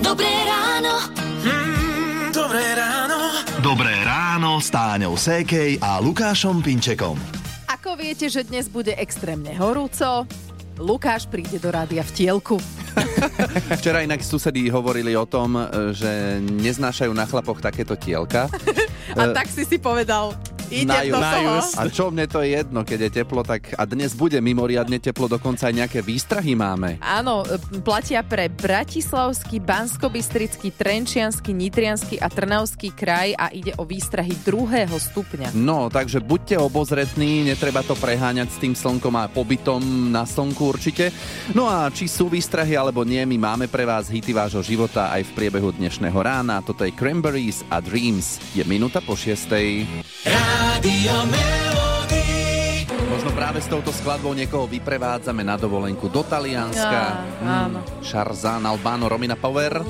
Dobré ráno. Mm, dobré ráno. Dobré ráno s Táňou Sékej a Lukášom Pinčekom. Ako viete, že dnes bude extrémne horúco, Lukáš príde do rádia v tielku. Včera inak susedy hovorili o tom, že neznášajú na chlapoch takéto tielka. A tak si si povedal, idem do toho. A čo mne to je jedno, keď je teplo, tak a dnes bude mimoriadne teplo, dokonca aj nejaké výstrahy máme. Áno, e, platia pre Bratislavský, Banskobystrický, Trenčiansky, Nitriansky a Trnavský kraj a ide o výstrahy druhého stupňa. No, takže buďte obozretní, netreba to preháňať s tým slnkom a pobytom na slnku určite. No a či sú výstrahy alebo nie, my máme pre vás hity vášho života aj v priebehu dnešného rána. Toto je Cranberries a Dreams. Je minúta po šiestej. Rádio Melody. Možno práve s touto skladbou niekoho vyprevádzame na dovolenku do Talianska. Á, áno. Sharzan, Albano, Romina Power.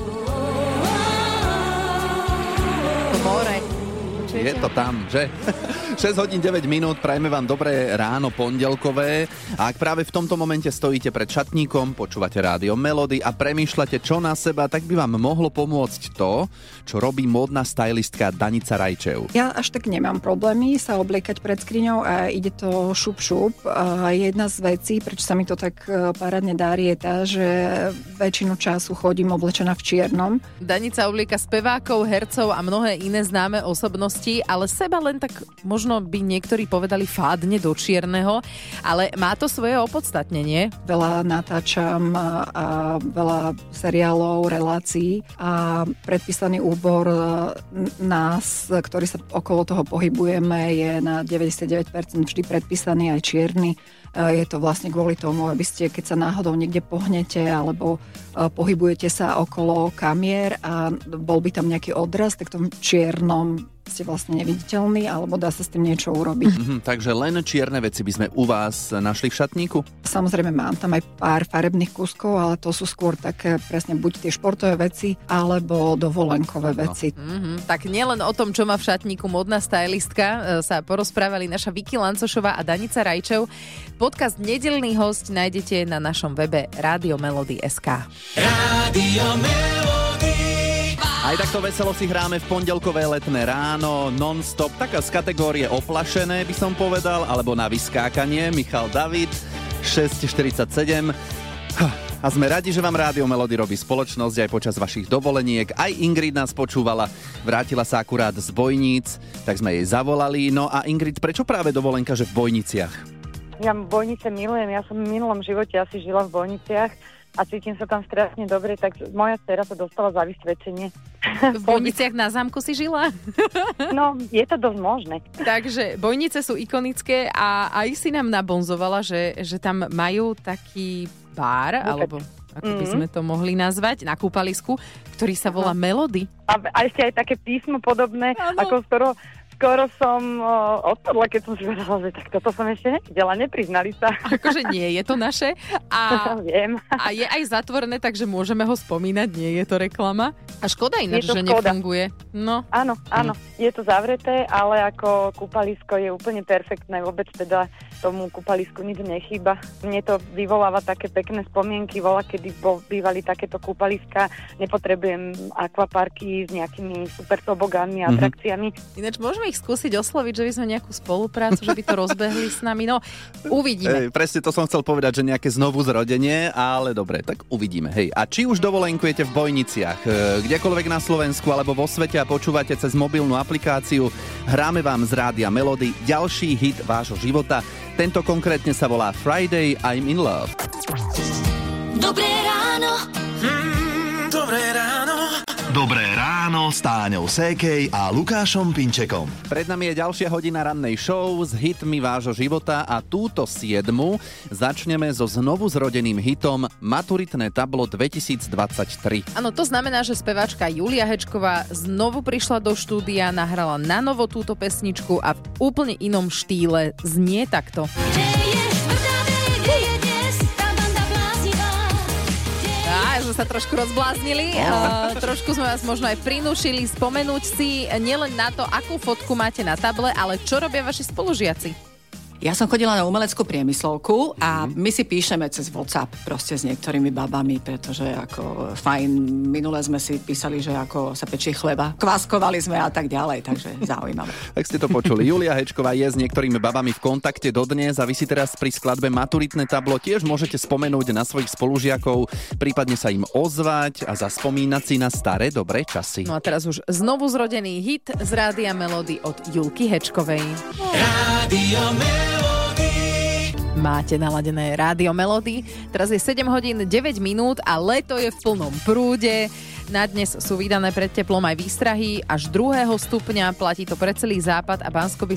More. Je to tam, že? 6 hodín 9 minút, prajme vám dobré ráno pondelkové. A ak práve v tomto momente stojíte pred šatníkom, počúvate rádio Melody a premýšľate čo na seba, tak by vám mohlo pomôcť to, čo robí módna stylistka Danica Rajčev. Ja až tak nemám problémy sa obliekať pred skriňou a ide to šup šup. A jedna z vecí, prečo sa mi to tak e, parádne darí, je tá, že väčšinu času chodím oblečená v čiernom. Danica oblieka spevákov, hercov a mnohé iné známe osobnosti, ale seba len tak možno by niektorí povedali fádne do čierneho, ale má to svoje opodstatnenie. Veľa natáčam a veľa seriálov, relácií a predpísaný úbor e, nás, ktorý sa okolo toho pohybujeme, je na 99% vždy predpísaný aj čierny. E, Je to vlastne kvôli tomu, aby ste, keď sa náhodou niekde pohnete alebo e, pohybujete sa okolo kamier a bol by tam nejaký odraz, tak v tom čiernom ste vlastne neviditeľní alebo dá sa s tým niečo urobiť. Mhm, takže len čierne veci by sme u vás našli v šatníku? Samozrejme mám tam aj pár farebných kuskov, ale to sú skôr také presne buď tie športové veci alebo dovolenkové veci. Mhm, tak nielen o tom, čo má v šatníku modná stylistka, e, sa porozprávali naša Vicky Lancošová a Danica Rajčev. Podcast Nedelný host nájdete na našom webe Radio Melody.sk. Rádio Melody. Aj takto veselo si hráme v pondelkové letné ráno, non-stop, taká z kategórie oplašené by som povedal, alebo na vyskákanie, Michal David, 647. Ha, A sme radi, že vám Rádio Melody robí spoločnosť aj počas vašich dovoleniek. Aj Ingrid nás počúvala, vrátila sa akurát z Bojníc, tak sme jej zavolali. No a Ingrid, prečo práve dovolenka, že v Bojniciach? Ja Bojnice milujem, ja som v minulom živote asi žila v Bojniciach a cítim sa tam strašne dobre, tak moja dcera sa dostala za vysvedčenie. V Bojniciach na zámku si žila? No, je to dosť možné. Takže Bojnice sú ikonické a aj si nám nabonzovala, že, že tam majú taký bar, Bufet. alebo ako by Mhm. sme to mohli nazvať, na kúpalisku, ktorý sa volá Melody. A, a ešte aj také písmo podobné, Áno. ako skoro, skoro som o, odpadla, keď som si povedala, že tak toto som ešte nevidela, nepriznali sa. Akože nie je to naše a, Viem. a je aj zatvorené, takže môžeme ho spomínať, nie je to reklama. A škoda ináč, že škoda. nefunguje. No, Áno, áno, je to zavreté, ale ako kúpalisko je úplne perfektné, vôbec teda tomu kúpalisku nič nechýba. Mne to vyvoláva také pekné spomienky, vola, kedy bývali takéto kúpaliska, nepotrebujem akvaparky s nejakými super tobogánmi a Mhm. atrakciami. ináč môžeme ich skúsiť osloviť, že by sme nejakú spoluprácu, že by to rozbehli s nami. No, uvidíme. Ej, presne to som chcel povedať, že nejaké znovu zrodenie, ale dobre, tak uvidíme. Hej, a či už dovolenkujete v Bojniciach, e, kdekoľvek na Slovensku alebo vo svete a počúvate cez mobilnú aplikáciu, hráme vám z rádia Melody ďalší hit vášho života. Tento konkrétne sa volá Friday I'm in Love. Dobré ráno. Mm, dobré ráno. Dobré ráno s Táňou Sékej a Lukášom Pinčekom. Pred nami je ďalšia hodina rannej show s hitmi vášho života a túto siedmu začneme so znovu zrodeným hitom Maturitné tablo 2023. Áno, to znamená, že speváčka Julia Hečková znovu prišla do štúdia, nahrala na novo túto pesničku a v úplne inom štýle znie takto. Kde je Sme sa trošku rozbláznili, a trošku sme vás možno aj prinúšili spomenúť si nielen na to, akú fotku máte na table, ale čo robia vaši spolužiaci. Ja som chodila na umeleckú priemyslovku a my si píšeme cez WhatsApp proste s niektorými babami, pretože ako fajn, minule sme si písali, že ako sa pečie chleba, kváskovali sme a tak ďalej, takže zaujímavé. Tak ste to počuli. Julia Hečková je s niektorými babami v kontakte dodnes a vy si teraz pri skladbe Maturitné tablo tiež môžete spomenúť na svojich spolužiakov, prípadne sa im ozvať a zaspomínať si na staré dobré časy. No a teraz už znovu zrodený hit z Rádia Melody od Julky Hečkovej. Rádio Melody. Máte naladené Rádio Melody. Teraz je 7 hodín 9 minút a leto je v plnom prúde. Na dnes sú vydané pred teplom aj výstrahy až 2. stupňa. Platí to pre celý západ a bansko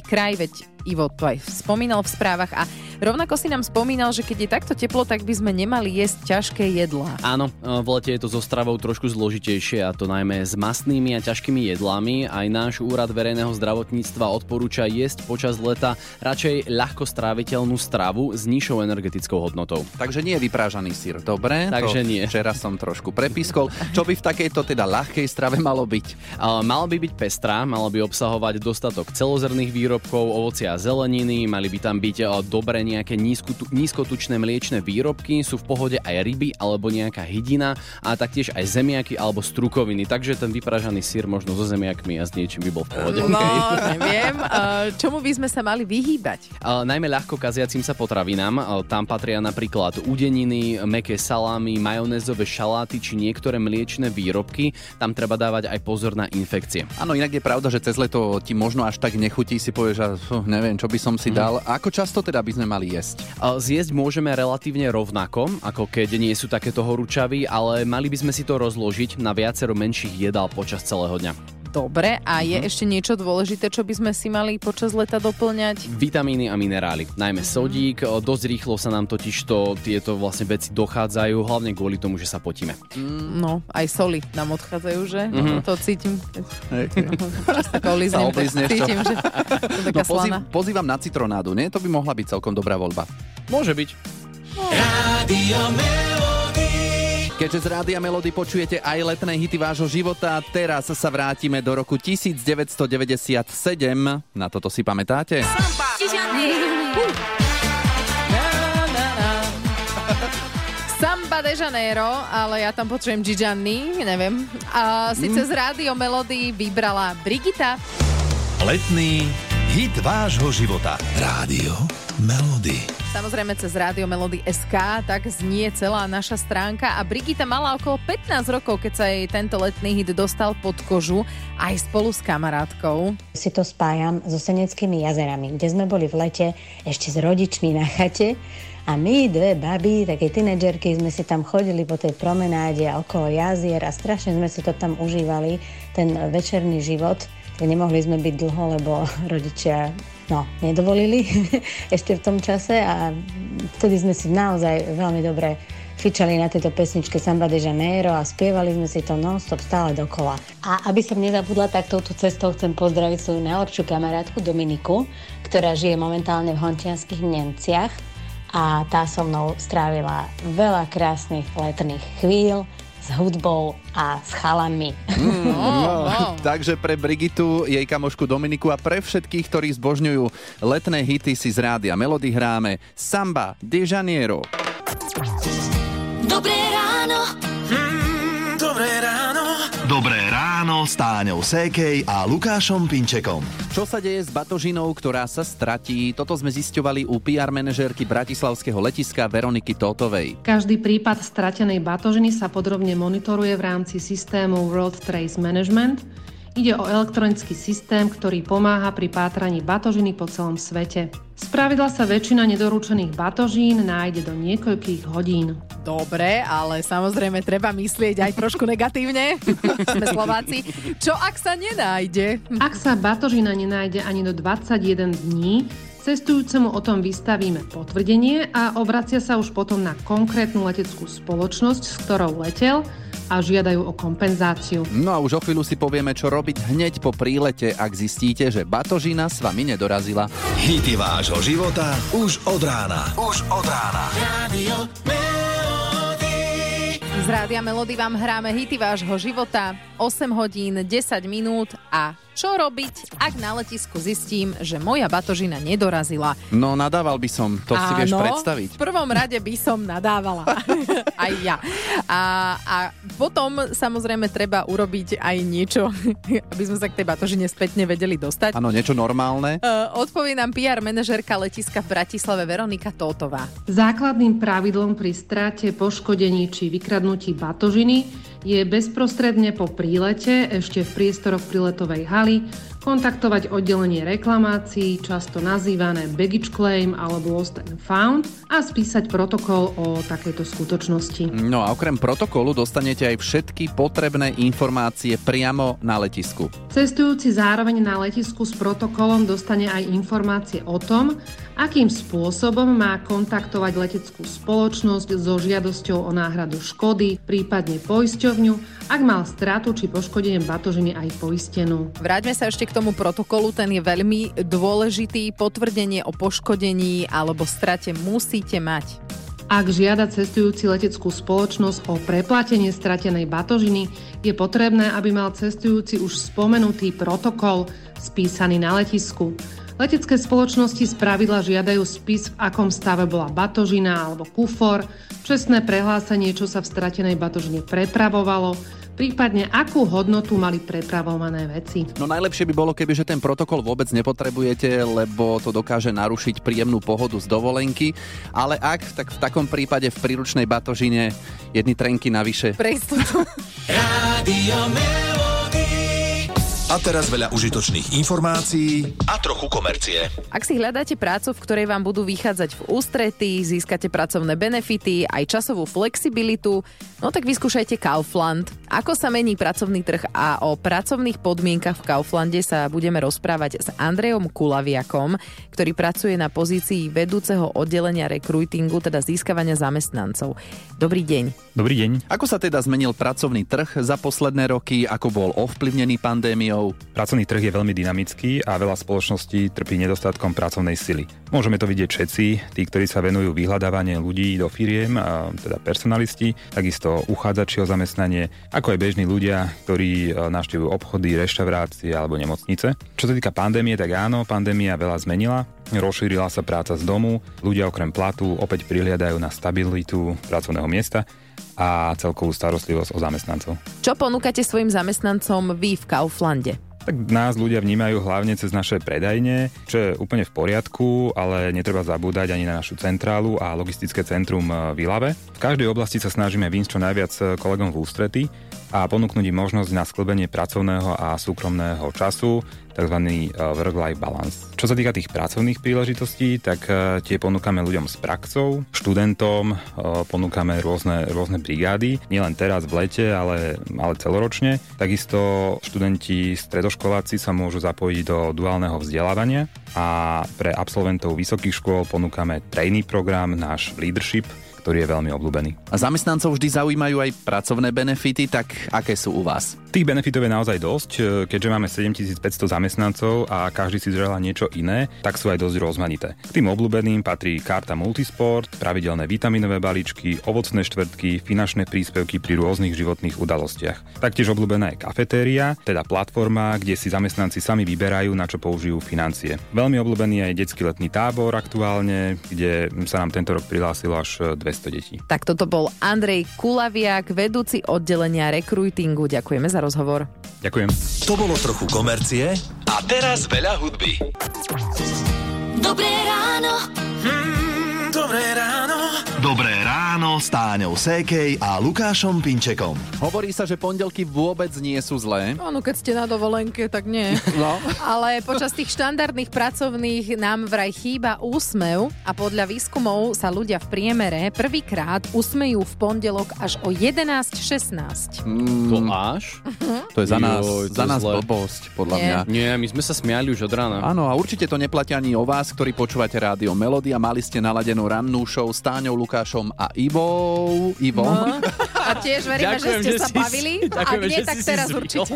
kraj, veď Ivo to aj spomínal v správach a rovnako si nám spomínal, že keď je takto teplo, tak by sme nemali jesť ťažké jedlá. Áno, v lete je to so stravou trošku zložitejšie a to najmä s mastnými a ťažkými jedlami. Aj náš úrad verejného zdravotníctva odporúča jesť počas leta radšej ľahko stráviteľnú stravu s nižšou energetickou hodnotou. Takže nie je vyprážaný sír, dobre? Takže to nie. Včera som trošku prepiskol. Čo by v takejto teda ľahkej strave malo byť? Malo by byť pestrá, malo by obsahovať dostatok celozrných výrobkov, ovocia a zeleniny, mali by tam byť dobre nejaké nízku, nízkotučné mliečne výrobky, sú v pohode aj ryby alebo nejaká hydina a taktiež aj zemiaky alebo strukoviny, takže ten vypražaný sír možno so zemiakmi a s niečím by bol v pohode. No, neviem. Čomu by sme sa mali vyhýbať? Najmä ľahko kaziacim sa potravinám. Tam patria napríklad udeniny, meké salámy, majonézové šaláty či niektoré mliečne výrobky. Tam treba dávať aj pozor na infekcie. Áno, inak je pravda, že cez leto ti možno až tak nechutí, si povieš, že neviem, čo by som si dal. A ako často teda by sme mali jesť? Zjesť môžeme relatívne rovnako, ako keď nie sú takéto horúčavy, ale mali by sme si to rozložiť na viacero menších jedál počas celého dňa. Dobre, a je ešte niečo dôležité, čo by sme si mali počas leta doplňať? Vitamíny a minerály, najmä sodík, o, dosť rýchlo sa nám totiž to tieto vlastne veci dochádzajú, hlavne kvôli tomu, že sa potíme. No, aj soli nám odchádzajú, že? Mhm. To cítim. Tak oblizneš, čo? cítim, že No, pozýv, pozývam na citronádu, nie? To by mohla byť celkom dobrá voľba. Môže byť. Melody. Keďže z Rádia Melody počujete aj letné hity vášho života, teraz sa vrátime do roku 1997. Na toto si pamätáte? Samba de Janeiro, ale ja tam počujem Gianni, neviem. A síce z Rádio Melody vybrala Brigita. Letný hit vášho života. Rádio Melody. Samozrejme cez Rádio Melody SK, tak znie celá naša stránka a Brigita mala okolo 15 rokov, keď sa jej tento letný hit dostal pod kožu aj spolu s kamarátkou. si to spájam so Seneckými jazerami, kde sme boli v lete ešte s rodičmi na chate a my dve baby, také tínedžerky, sme si tam chodili po tej promenáde a okolo jazier a strašne sme si to tam užívali, ten večerný život. Nemohli sme byť dlho, lebo rodičia no, nedovolili ešte v tom čase a vtedy sme si naozaj veľmi dobre fičali na tejto pesničke Samba de Janeiro a spievali sme si to non-stop stále dokola. A aby som nezabudla, tak touto cestou chcem pozdraviť svoju najlepšiu kamarátku Dominiku, ktorá žije momentálne v hontianských Nemciach a tá so mnou strávila veľa krásnych letných chvíľ s hudbou a s chalami. No, takže pre Brigitu, jej kamošku Dominiku a pre všetkých, ktorí zbožňujú letné hity si z rádia Melody hráme Samba de Janeiro. Dobré ráno. Ráno s Táňou Sékej a Lukášom Pinčekom. Čo sa deje s batožinou, ktorá sa stratí? Toto sme zisťovali u PR manažérky Bratislavského letiska Veroniky Totovej. Každý prípad stratenej batožiny sa podrobne monitoruje v rámci systému World Trace Management. Ide o elektronický systém, ktorý pomáha pri pátraní batožiny po celom svete. Spravidla sa väčšina nedoručených batožín nájde do niekoľkých hodín. Dobre, ale samozrejme treba myslieť aj trošku negatívne. Sme Slováci. Čo ak sa nenájde? Ak sa batožina nenájde ani do 21 dní, cestujúcemu o tom vystavíme potvrdenie a obracia sa už potom na konkrétnu leteckú spoločnosť, s ktorou letel a žiadajú o kompenzáciu. No a už o chvíľu si povieme, čo robiť hneď po prílete, ak zistíte, že batožina s vami nedorazila. Hity vášho života už od rána. Už od rána. Melody. Z Rádia Melody vám hráme hity vášho života. 8 hodín, 10 minút a Čo robiť, ak na letisku zistím, že moja batožina nedorazila? No nadával by som, to si vieš Áno, predstaviť. V prvom rade by som nadávala. aj ja. A, a potom samozrejme treba urobiť aj niečo, aby sme sa k tej batožine spätne vedeli dostať. Áno, niečo normálne. Uh, odpovie nám PR manažerka letiska v Bratislave Veronika Tótová. Základným pravidlom pri strate, poškodení či vykradnutí batožiny je bezprostredne po prílete, ešte v priestoroch príletovej haly, kontaktovať oddelenie reklamácií, často nazývané baggage claim alebo lost and found a spísať protokol o takejto skutočnosti. No a okrem protokolu dostanete aj všetky potrebné informácie priamo na letisku. Cestujúci zároveň na letisku s protokolom dostane aj informácie o tom, akým spôsobom má kontaktovať leteckú spoločnosť so žiadosťou o náhradu škody, prípadne poisťovňu, ak mal stratu či poškodenie batožiny aj poistenú. Vráťme sa ešte k tomu protokolu, ten je veľmi dôležitý. Potvrdenie o poškodení alebo strate musíte mať. Ak žiada cestujúci leteckú spoločnosť o preplatenie stratenej batožiny, je potrebné, aby mal cestujúci už spomenutý protokol spísaný na letisku. Letecké spoločnosti z pravidla žiadajú spis, v akom stave bola batožina alebo kufor, čestné prehlásenie, čo sa v stratenej batožine prepravovalo, prípadne akú hodnotu mali prepravované veci. No najlepšie by bolo, keby že ten protokol vôbec nepotrebujete, lebo to dokáže narušiť príjemnú pohodu z dovolenky, ale ak, tak v takom prípade v príručnej batožine jedny trenky navyše. Pre istotu. A teraz veľa užitočných informácií a trochu komercie. Ak si hľadáte prácu, v ktorej vám budú vychádzať v ústrety, získate pracovné benefity, aj časovú flexibilitu, no tak vyskúšajte Kaufland. Ako sa mení pracovný trh a o pracovných podmienkach v Kauflande sa budeme rozprávať s Andrejom Kulaviakom, ktorý pracuje na pozícii vedúceho oddelenia rekruitingu, teda získavania zamestnancov. Dobrý deň. Dobrý deň. Ako sa teda zmenil pracovný trh za posledné roky, ako bol ovplyvnený pandémiou? Pracovný trh je veľmi dynamický a veľa spoločností trpí nedostatkom pracovnej sily. Môžeme to vidieť všetci, tí, ktorí sa venujú vyhľadávanie ľudí do firiem, a teda personalisti, takisto uchádzači o zamestnanie, ako aj bežní ľudia, ktorí e, navštevujú obchody, reštaurácie alebo nemocnice. Čo sa týka pandémie, tak áno, pandémia veľa zmenila. Rozšírila sa práca z domu, ľudia okrem platu opäť prihliadajú na stabilitu pracovného miesta a celkovú starostlivosť o zamestnancov. Čo ponúkate svojim zamestnancom vy v Kauflande? Tak nás ľudia vnímajú hlavne cez naše predajne, čo je úplne v poriadku, ale netreba zabúdať ani na našu centrálu a logistické centrum v Ilave. V každej oblasti sa snažíme výjsť čo najviac kolegom v ústrety a ponúknuť im možnosť na sklbenie pracovného a súkromného času, tzv. work-life balance. Čo sa týka tých pracovných príležitostí, tak e, tie ponúkame ľuďom s praxou, študentom, e, ponúkame rôzne, rôzne brigády, nielen teraz v lete, ale, ale celoročne. Takisto študenti, stredoškoláci sa môžu zapojiť do duálneho vzdelávania a pre absolventov vysokých škôl ponúkame trainee program, náš leadership, ktorý je veľmi obľúbený. A zamestnancov vždy zaujímajú aj pracovné benefity, tak aké sú u vás? Tých benefitov je naozaj dosť, e, keďže máme 7500 zamestnancov a každý si želá niečo iné, tak sú aj dosť rozmanité. K tým obľúbeným patrí karta Multisport, pravidelné vitaminové balíčky, ovocné štvrtky, finančné príspevky pri rôznych životných udalostiach. Taktiež obľúbená je kafetéria, teda platforma, kde si zamestnanci sami vyberajú, na čo použijú financie. Veľmi obľúbený je detský letný tábor aktuálne, kde sa nám tento rok prihlásilo až 200 detí. Tak toto bol Andrej Kulaviak, vedúci oddelenia rekruitingu. Ďakujeme za rozhovor. Ďakujem. To bolo trochu komercie a teraz veľa hudby. Dobré ráno. Mm, dobré ráno. S Táňou Sékej a Lukášom Pinčekom. Hovorí sa, že pondelky vôbec nie sú zlé. Áno, keď ste na dovolenke, tak nie. No. Ale počas tých štandardných pracovných nám vraj chýba úsmev a podľa výskumov sa ľudia v priemere prvýkrát usmejú v pondelok až o 11.16. To až? To je za nás, Joj, za nás zle. blbosť, podľa Nie. mňa. Nie, my sme sa smiali už od rána. Áno, a určite to neplatí ani o vás, ktorí počúvate rádio Melody a mali ste naladenú rannú show s Táňou, Lukášom a Ivou. Ivom. No. A tiež veríme, Ďakujem, že ste že sa si- bavili. Ak ďakujeme, nie, tak si si teraz zvykol. určite.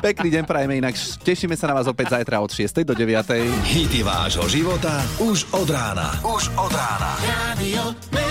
Pekný deň prajeme inak. Tešíme sa na vás opäť zajtra od 6. do 9. Hity vášho života už od rána. Už od rána. Melody.